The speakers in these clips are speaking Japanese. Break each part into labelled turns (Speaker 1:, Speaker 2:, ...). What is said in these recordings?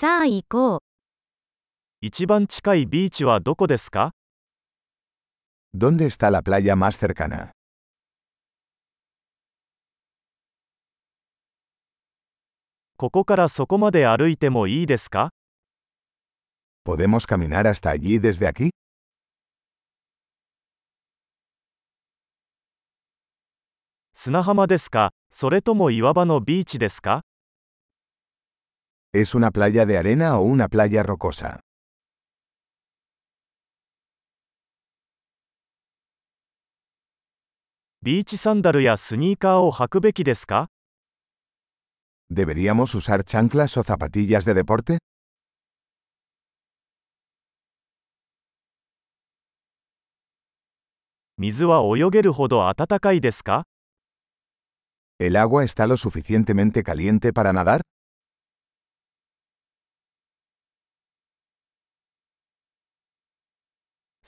Speaker 1: さあ行こう。
Speaker 2: 一番近いビーチはどこですか
Speaker 3: ¿Dónde está la playa más cercana?
Speaker 2: ここからそこまで歩いてもいいですか
Speaker 3: ¿Podemos caminar hasta allí desde aquí?
Speaker 2: 砂浜ですかそれとも岩場のビーチですか
Speaker 3: ¿Es una playa de arena o una playa rocosa? ¿Deberíamos usar chanclas o zapatillas de deporte? ¿El agua está lo suficientemente caliente para nadar?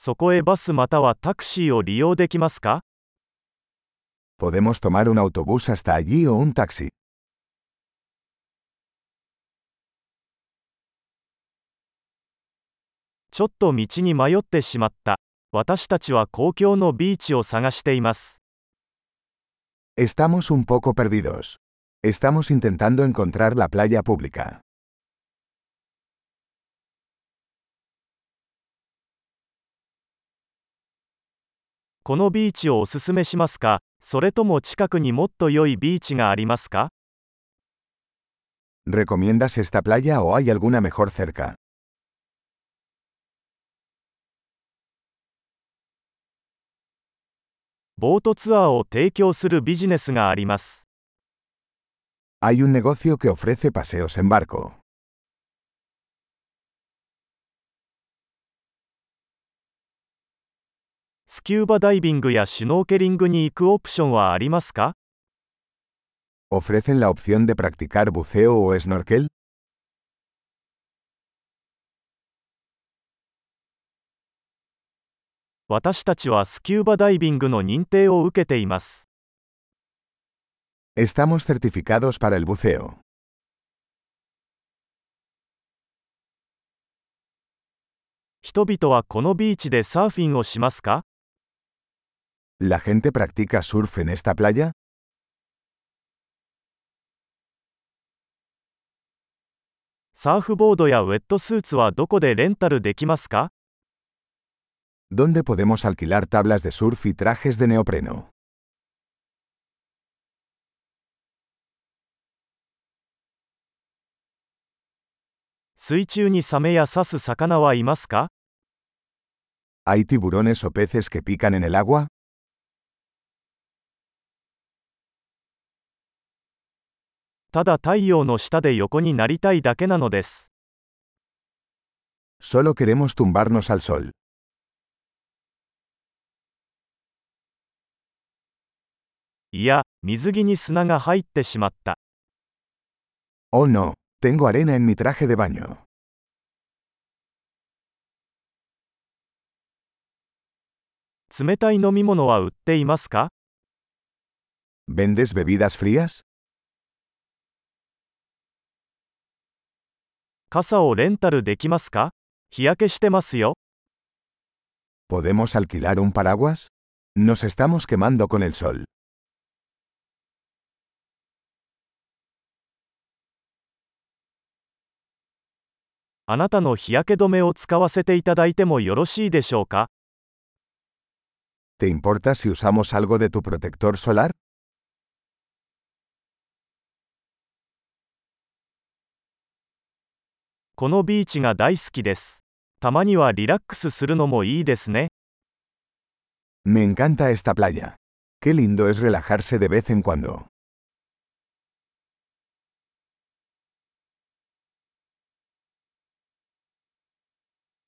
Speaker 2: そこへバスまたはタクシーを利用できますか
Speaker 3: ¿Podemos tomar un autobús hasta allí o un taxi?
Speaker 2: ちょっと道に迷ってしまった。私たちは公共のビーチを探しています。
Speaker 3: Estamos un poco perdidos. Estamos intentando encontrar la playa pública.
Speaker 2: このビーチをおすすめしますかそれとも近くにもっと良いビーチがありますか
Speaker 3: ¿Recomiendas esta playa o hay alguna mejor cerca?
Speaker 2: ボートツアーを提供するビジネスがあります。
Speaker 3: Hay un negocio que ofrece paseos en barco.
Speaker 2: スキューバダイビングやシュノーケリングに行くオプションはありますか
Speaker 3: ？¿Ofrecen la opción de practicar buceo o snorkel?
Speaker 2: 私たちはスキューバダイビングの認定を受けています。
Speaker 3: Estamos certificados para el buceo.
Speaker 2: 人々はこのビーチでサーフィンをしますか
Speaker 3: ¿La gente practica surf en esta playa? ¿Dónde podemos alquilar tablas de surf y trajes de neopreno? ¿Hay tiburones o peces que pican en el agua?
Speaker 2: ただ太陽の下で横になりたいだけなのです。
Speaker 3: Solo queremos tumbarnos al sol.
Speaker 2: いや、水着に砂が入ってしまった。
Speaker 3: Oh no, tengo arena en mi traje de baño.
Speaker 2: 冷たい飲み物は売っていますか
Speaker 3: ¿Vendes bebidas frías?
Speaker 2: 傘をレンタルできますか日焼けしてますよ。
Speaker 3: ¿Podemos alquilar un paraguas? Nos estamos quemando con el sol.
Speaker 2: あなたの日焼け止めを使わせていただいてもよろしいでしょうか
Speaker 3: ¿Te importa si usamos algo de tu protector solar?
Speaker 2: このビーチが大好きです。たまにはリラックスするのもいいですね。
Speaker 3: Me encanta esta playa. Qué lindo es relajarse de vez en cuando.